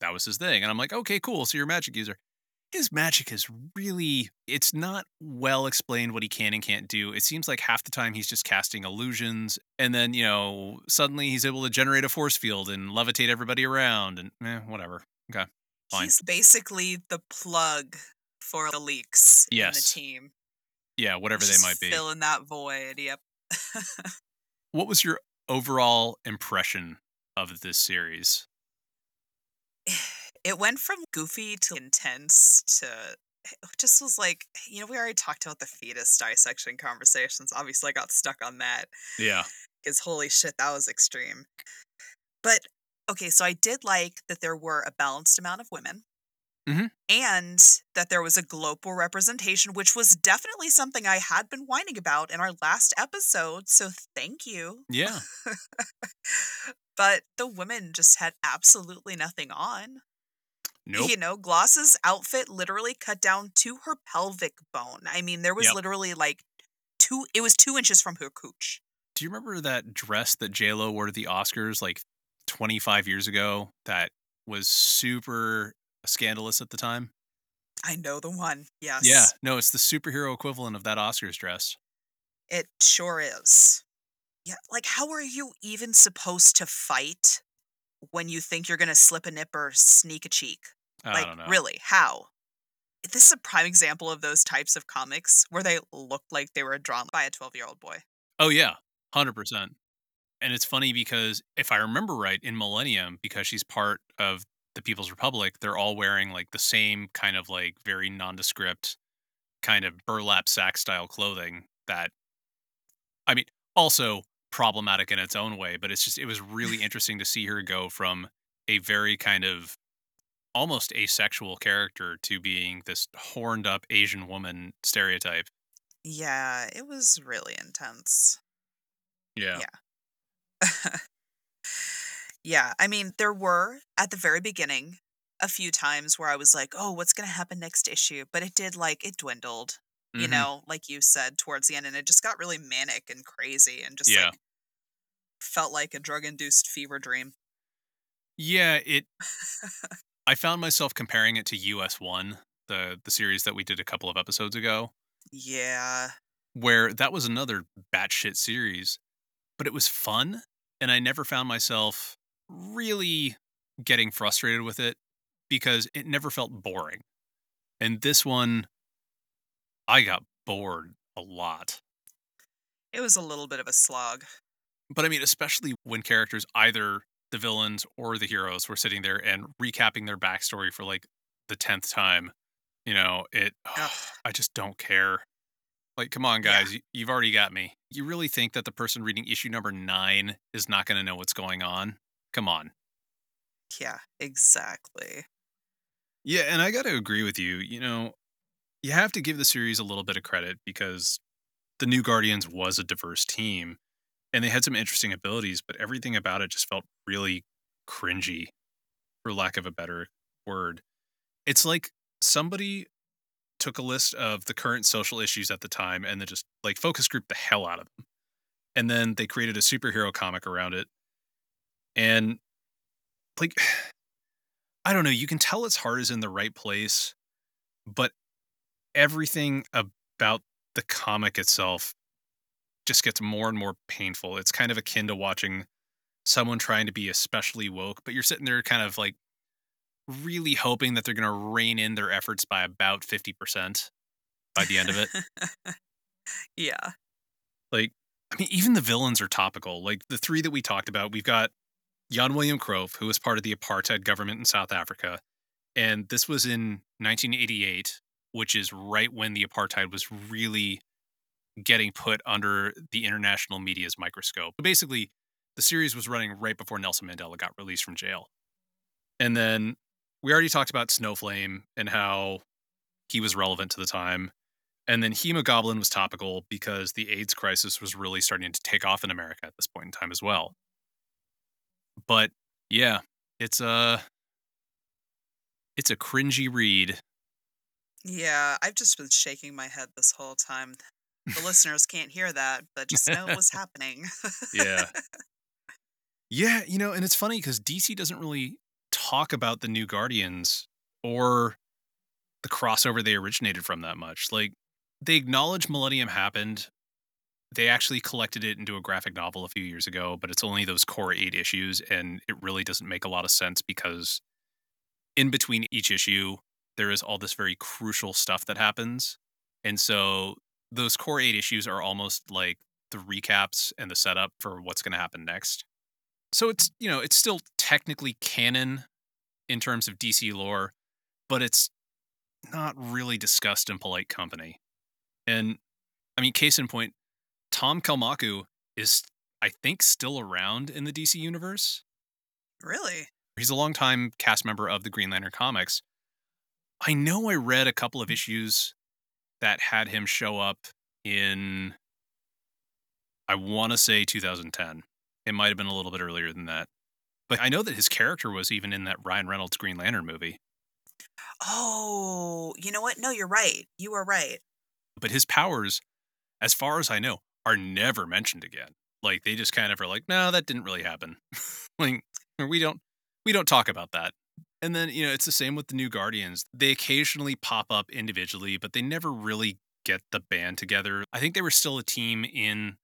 that was his thing, and I'm like, "Okay, cool. So you're a magic user." His magic is really it's not well explained what he can and can't do. It seems like half the time he's just casting illusions, and then you know suddenly he's able to generate a force field and levitate everybody around, and eh, whatever. Okay, fine. He's basically the plug for the leaks in the team. Yeah, whatever they might be. Fill in that void. Yep. What was your overall impression of this series? it went from goofy to intense to it just was like you know we already talked about the fetus dissection conversations obviously i got stuck on that Yeah, because holy shit that was extreme but okay so i did like that there were a balanced amount of women Mhm. and that there was a global representation which was definitely something i had been whining about in our last episode so thank you yeah. but the women just had absolutely nothing on Nope. You know, Gloss's outfit literally cut down to her pelvic bone. I mean, there was Yep. literally like two. It was two inches from her cooch. Do you remember that dress that J Lo wore to the Oscars like 25 years ago? That was super scandalous at the time. I know the one. Yes. Yeah, no, it's the superhero equivalent of that Oscars dress. It sure is. Yeah, like how are you even supposed to fight when you think you're gonna slip a nip or sneak a cheek? I like don't know. really, how? This is a prime example of those types of comics where they look like they were drawn by a 12 year old boy. Oh yeah, hundred percent. And it's funny because if I remember right, in Millennium, because she's part of the People's Republic, they're all wearing like the same kind of like very nondescript, kind of burlap sack style clothing. That, I mean, also problematic in its own way, but it's just it was really interesting to see her go from a very kind of almost asexual character to being this horned up Asian woman stereotype. Yeah, it was really intense. Yeah. Yeah. yeah, I mean, there were at the very beginning a few times where I was like, "Oh, what's going to happen next issue?" But it did like it dwindled, you Mhm. know, like you said towards the end and it just got really manic and crazy and just Yeah. like felt like a drug-induced fever dream. Yeah, it I found myself comparing it to US One, the the series that we did a couple of episodes ago, Yeah. where that was another batshit series, but it was fun, and I never found myself really getting frustrated with it because it never felt boring. And this one, I got bored a lot. It was a little bit of a slog. But I mean, especially when characters, either the villains or the heroes, were sitting there and recapping their backstory for like the tenth time. You know, it. Ugh. I just don't care. Like, come on, Yeah. guys, you, you've already got me. You really think that the person reading issue number nine is not going to know what's going on? Come on. Yeah, exactly. Yeah, and I got to agree with you. You know, you have to give the series a little bit of credit because the New Guardians was a diverse team and they had some interesting abilities, but everything about it just felt really cringy, for lack of a better word. It's like somebody took a list of the current social issues at the time and then just like focus grouped the hell out of them. And then they created a superhero comic around it. And like I don't know, you can tell its heart is in the right place, but everything about the comic itself just gets more and more painful. It's kind of akin to watching someone trying to be especially woke, but you're sitting there kind of like really hoping that they're going to rein in their efforts by about 50% by the end of it. yeah. like, I mean, even the villains are topical. Like the three that we talked about, we've got Jan William Kroef, who was part of the apartheid government in South Africa. And this was in 1988, which is right when the apartheid was really getting put under the international media's microscope. Basically, the series was running right before Nelson Mandela got released from jail. And then we already talked about Snowflame and how he was relevant to the time. And then Hemogoblin was topical because the AIDS crisis was really starting to take off in America at this point in time as well. But yeah, it's a it's a cringy read. Yeah, I've just been shaking my head this whole time. The listeners can't hear that, but just know it was happening. Yeah. Yeah, you know, and it's funny because DC doesn't really talk about the new Guardians or the crossover they originated from that much. Like, they acknowledge Millennium happened. They actually collected it into a graphic novel a few years ago, but it's only those core eight issues, and it really doesn't make a lot of sense because in between each issue, there is all this very crucial stuff that happens. And so those core eight issues are almost like the recaps and the setup for what's going to happen next. So it's, you know, it's still technically canon in terms of DC lore, but it's not really discussed in polite company. And I mean, case in point, Tom Kalmaku is, I think, still around in the DC universe. really? He's a longtime cast member of the Green Lantern comics. I know I read a couple of issues that had him show up in, I want to say 2010. It might have been a little bit earlier than that. But I know that his character was even in that Ryan Reynolds Green Lantern movie. Oh, you know what? No, you're right. You are right. But his powers, as far as I know, are never mentioned again. Like they just kind of are like, no, that didn't really happen. like we don't we don't talk about that. And then, you know, it's the same with the new Guardians. They occasionally pop up individually, but they never really get the band together. I think they were still a team in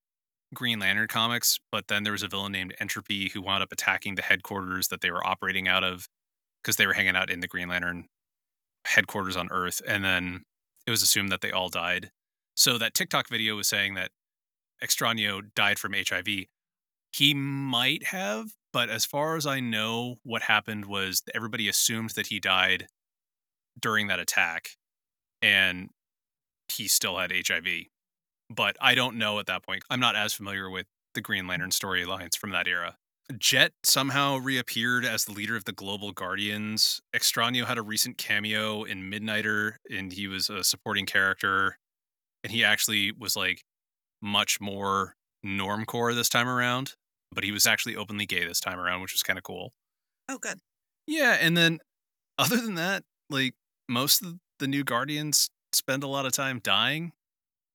Green Lantern comics, but then there was a villain named Entropy who wound up attacking the headquarters that they were operating out of because they were hanging out in the Green Lantern headquarters on Earth. And then it was assumed that they all died. So that TikTok video was saying that Extraño died from HIV. He might have, but as far as I know, what happened was everybody assumed that he died during that attack and he still had HIV. But I don't know at that point. I'm not as familiar with the Green Lantern storylines from that era. Jet somehow reappeared as the leader of the Global Guardians. Extraño had a recent cameo in Midnighter, and he was a supporting character. And he actually was like much more normcore this time around, but he was actually openly gay this time around, which was kind of cool. Oh, good. Yeah, and then other than that, like most of the new Guardians spend a lot of time dying.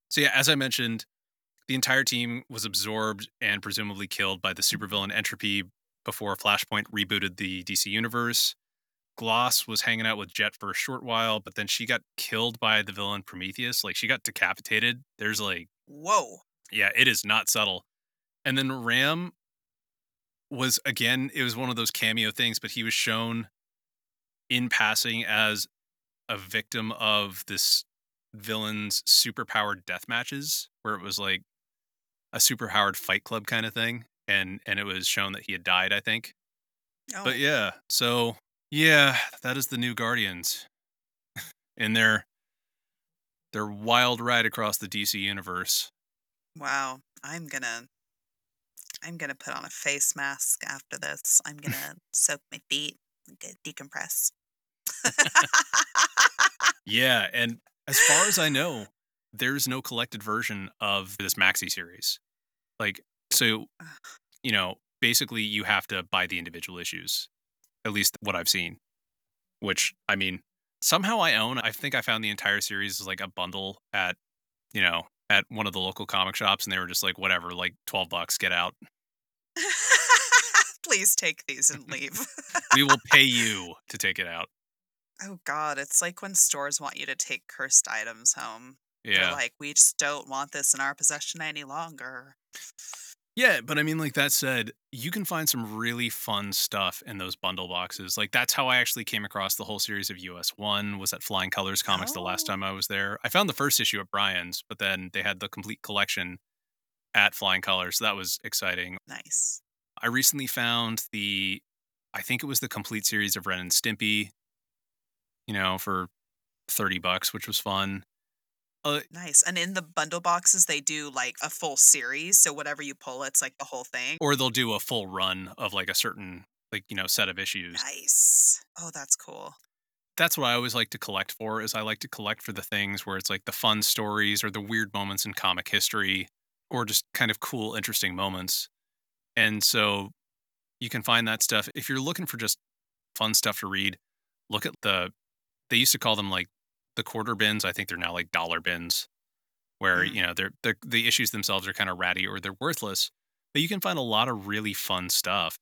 So yeah, as I mentioned, the entire team was absorbed and presumably killed by the supervillain Entropy before Flashpoint rebooted the DC universe. Gloss was hanging out with Jet for a short while, but then she got killed by the villain Prometheus. Like she got decapitated. There's like Whoa. Yeah, it is not subtle. And then Ram was again, it was one of those cameo things, but he was shown in passing as a victim of this villain's superpowered death matches, where it was like a superpowered fight club kind of thing. And and it was shown that he had died, I think. Oh. But yeah, so yeah, that is the new Guardians. in their their wild ride across the DC universe. Wow. I'm gonna I'm gonna put on a face mask after this. I'm gonna soak my feet, uh, decompress. Yeah, and as far as I know, there's no collected version of this maxi series. Like, so, you know, basically you have to buy the individual issues, at least what I've seen. Which, I mean, somehow I own. I think I found the entire series as like a bundle at, you know, at one of the local comic shops, and they were just like, whatever, like 12 bucks, get out. Please take these and leave. We will pay you to take it out. oh God, it's like when stores want you to take cursed items home. They're Yeah. like, we just don't want this in our possession any longer. Yeah, but I mean, like that said, you can find some really fun stuff in those bundle boxes. Like that's how I actually came across the whole series of US One was at Flying Colors Comics the last Oh. time I was there. I found the first issue at Brian's, but then they had the complete collection at Flying Colors. So that was exciting. Nice. I recently found the I think it was the complete series of Ren and Stimpy, you know, for 30 bucks, which was fun. Uh, Nice. And in the bundle boxes, they do like a full series. So whatever you pull, it's like the whole thing. or they'll do a full run of like a certain like, you know, set of issues. Nice. Oh, that's cool. that's what I always like to collect for is I like to collect for the things where it's like the fun stories or the weird moments in comic history or just kind of cool interesting moments. And so you can find that stuff if you're looking for just fun stuff to read, look at the they used to call them like the quarter bins. I think they're now like dollar bins where, Mm. you know, they're, they're the issues themselves are kind of ratty or they're worthless, but you can find a lot of really fun stuff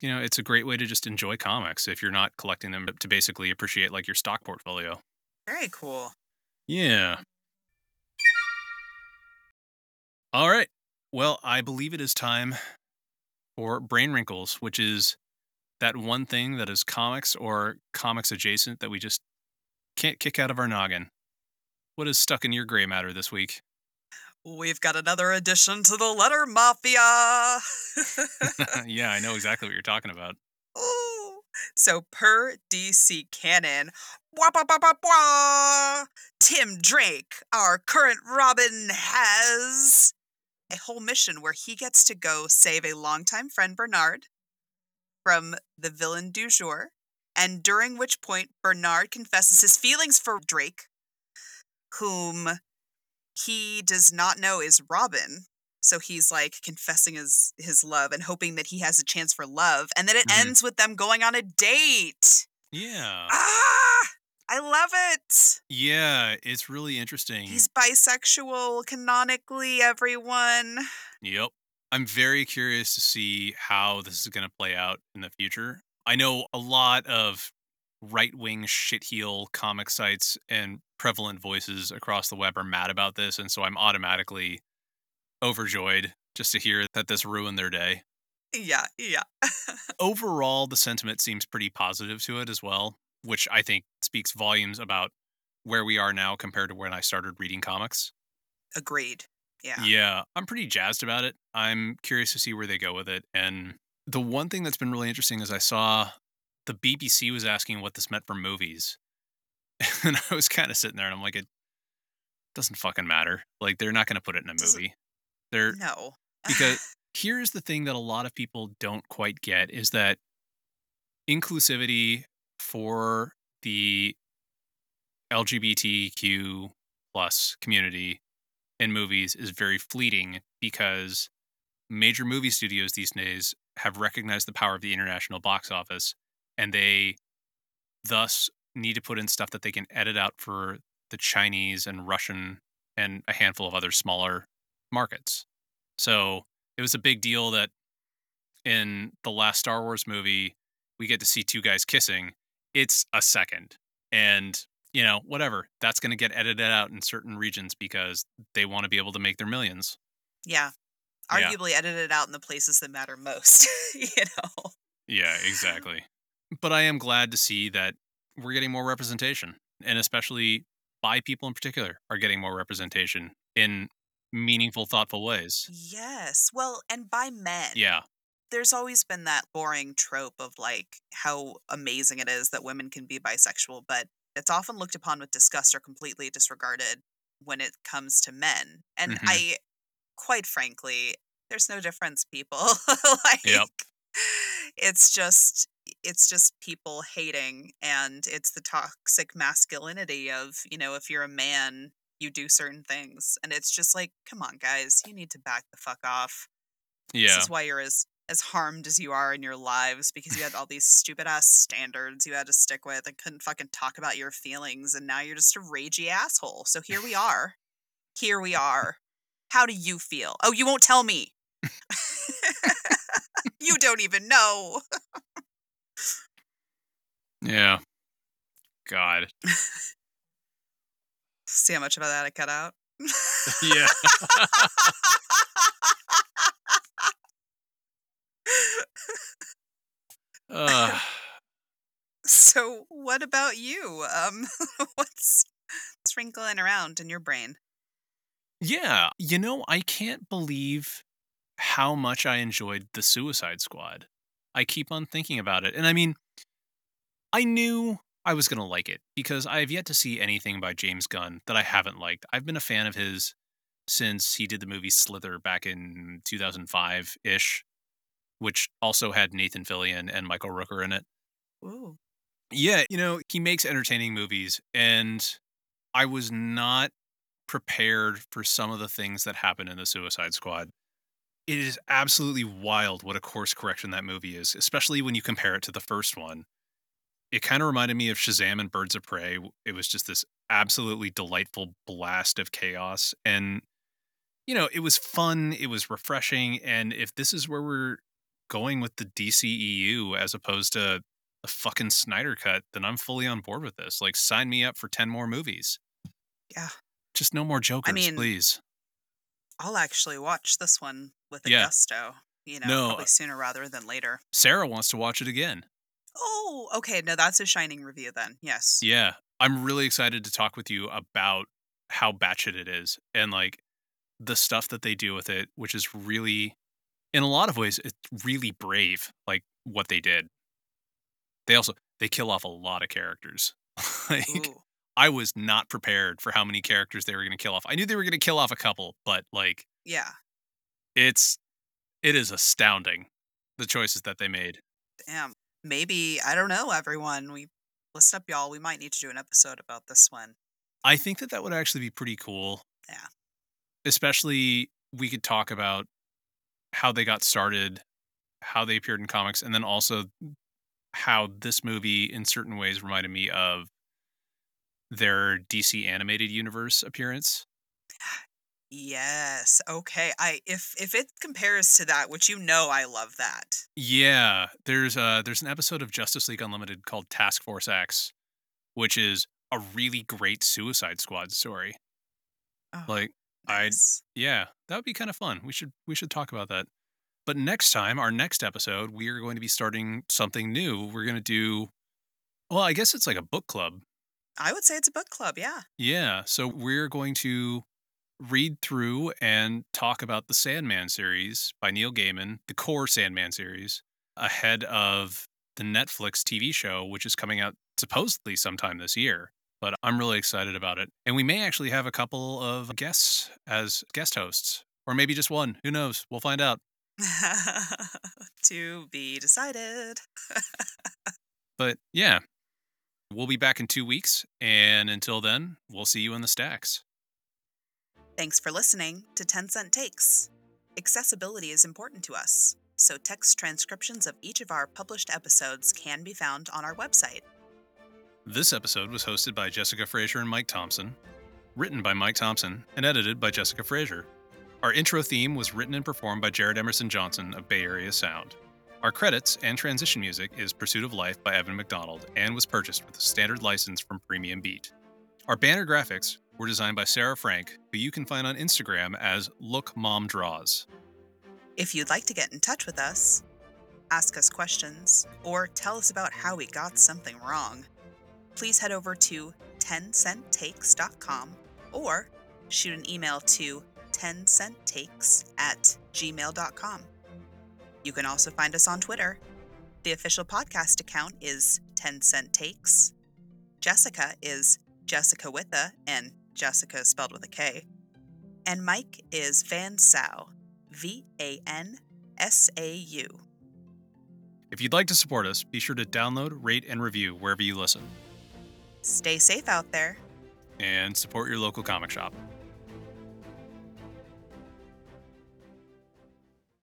you know, it's a great way to just enjoy comics if you're not collecting them to basically appreciate like your stock portfolio. Very cool. Yeah. All right. Well, I believe it is time for Brain Wrinkles, which is that one thing that is comics or comics adjacent that we just can't kick out of our noggin. What is stuck in your gray matter this week? We've got another addition to the letter mafia. yeah, I know exactly what you're talking about. Ooh. So, per DC canon, wah, bah, bah, bah, bah, Tim Drake, our current Robin, has a whole mission where he gets to go save a longtime friend, Bernard, from the villain du jour, and during which point Bernard confesses his feelings for Drake, whom he does not know is Robin. So he's like confessing his his love and hoping that he has a chance for love, and then it Mhm. ends with them going on a date. Yeah. Ah, I love it. Yeah, it's really interesting. He's bisexual canonically, everyone. Yep. I'm very curious to see how this is going to play out in the future. I know a lot of right wing shitheel comic sites and prevalent voices across the web are mad about this. And so I'm automatically overjoyed just to hear that this ruined their day. Yeah, yeah. Overall, the sentiment seems pretty positive to it as well, which I think speaks volumes about where we are now compared to when I started reading comics. Agreed. Yeah. Yeah, I'm pretty jazzed about it. I'm curious to see where they go with it. And the one thing that's been really interesting is I saw the BBC was asking what this meant for movies. And I was kind of sitting there and I'm like, it doesn't fucking matter. Like, they're not going to put it in a Doesn't- movie. They're No. because here's the thing that a lot of people don't quite get is that inclusivity for the LGBTQ plus community in movies is very fleeting because major movie studios these days have recognized the power of the international box office and they thus need to put in stuff that they can edit out for the Chinese and Russian and a handful of other smaller markets. So it was a big deal that in the last Star Wars movie, we get to see two guys kissing. It's a second. And, you know, whatever. That's going to get edited out in certain regions because they want to be able to make their millions. Yeah. Yeah. Arguably edited out in the places that matter most. you know. Yeah, exactly. but I am glad to see that we're getting more representation, and especially bi people in particular are getting more representation in meaningful, thoughtful ways. Yes. Well, and by men. Yeah. There's always been that boring trope of like how amazing it is that women can be bisexual, but it's often looked upon with disgust or completely disregarded when it comes to men. And Mhm. I quite frankly, there's no difference, people. like it's just it's just people hating and it's the toxic masculinity of, you know, if you're a man, you do certain things. And it's just like, come on, guys, you need to back the fuck off. Yeah. This is why you're as as harmed as you are in your lives because you had all these stupid ass standards you had to stick with and couldn't fucking talk about your feelings and now you're just a ragey asshole. So here we are. Here we are. How do you feel? Oh, you won't tell me. you don't even know. Yeah. God. See how much of that I cut out? Yeah. Uh, so what about you? Um what's wrinkling around in your brain? Yeah. You know, I can't believe how much I enjoyed the Suicide Squad. I keep on thinking about it. And I mean, I knew I was going to like it because I have yet to see anything by James Gunn that I haven't liked. I've been a fan of his since he did the movie Slither back in 2005 ish, which also had Nathan Fillion and Michael Rooker in it. Ooh. Yeah, you know, he makes entertaining movies, and I was not prepared for some of the things that happen in the Suicide Squad. It is absolutely wild what a course correction that movie is, especially when you compare it to the first one. It kind of reminded me of Shazam and Birds of Prey. It was just this absolutely delightful blast of chaos. And, you know, it was fun, it was refreshing. And if this is where we're going with the DCEU as opposed to the fucking Snyder cut, then I'm fully on board with this. Like, sign me up for 10 more movies. Yeah. Just no more Jokers, mean, please. I'll actually watch this one with a Yeah. gusto, you know, No, probably uh sooner rather than later. Sarah wants to watch it again. Oh, okay. No, that's a shining review then. Yes. Yeah. I'm really excited to talk with you about how batshit it is and like the stuff that they do with it, which is really, in a lot of ways, it's really brave, like what they did. They also, they kill off a lot of characters. like, Ooh. I was not prepared for how many characters they were going to kill off. I knew they were going to kill off a couple, but like Yeah. it's it is astounding the choices that they made. Damn. Maybe, I don't know, everyone. We list up, y'all. We might need to do an episode about this one. I think that that would actually be pretty cool. Yeah. Especially we could talk about how they got started, how they appeared in comics, and then also how this movie in certain ways reminded me of their DC animated universe appearance. Yes. Okay. I if if it compares to that, which you know I love that. Yeah, there's uh there's an episode of Justice League Unlimited called Task Force X, which is a really great Suicide Squad story. Oh, Like I nice. yeah, that would be kind of fun. We should we should talk about that. But next time, our next episode, we are going to be starting something new. We're going to do well, I guess it's like a book club. I would say it's a book club, yeah. Yeah, so we're going to read through and talk about the Sandman series by Neil Gaiman, the core Sandman series, ahead of the Netflix TV show, which is coming out supposedly sometime this year. But I'm really excited about it. And we may actually have a couple of guests as guest hosts, or maybe just one. Who knows? We'll find out. to be decided. But yeah, we'll be back in two weeks. And until then, we'll see you in the stacks. Thanks for listening to 10 Cent Takes. Accessibility is important to us, so text transcriptions of each of our published episodes can be found on our website. This episode was hosted by Jessica Frazier and Mike Thompson, written by Mike Thompson, and edited by Jessica Frazier. Our intro theme was written and performed by Jared Emerson Johnson of Bay Area Sound. Our credits and transition music is Pursuit of Life by Evan McDonald and was purchased with a standard license from Premium Beat. Our banner graphics were designed by Sarah Frank, who you can find on Instagram as Look Mom Draws. If you'd like to get in touch with us, ask us questions, or tell us about how we got something wrong, please head over to 10centtakes.com or shoot an email to 10centtakes at gmail.com. You can also find us on Twitter. The official podcast account is 10 Cent Takes. Jessica is Jessica with a, and Jessica spelled with a K. And Mike is Van Sau, V A N S A U. If you'd like to support us, be sure to download, rate, and review wherever you listen, Stay safe out there. and support your local comic shop.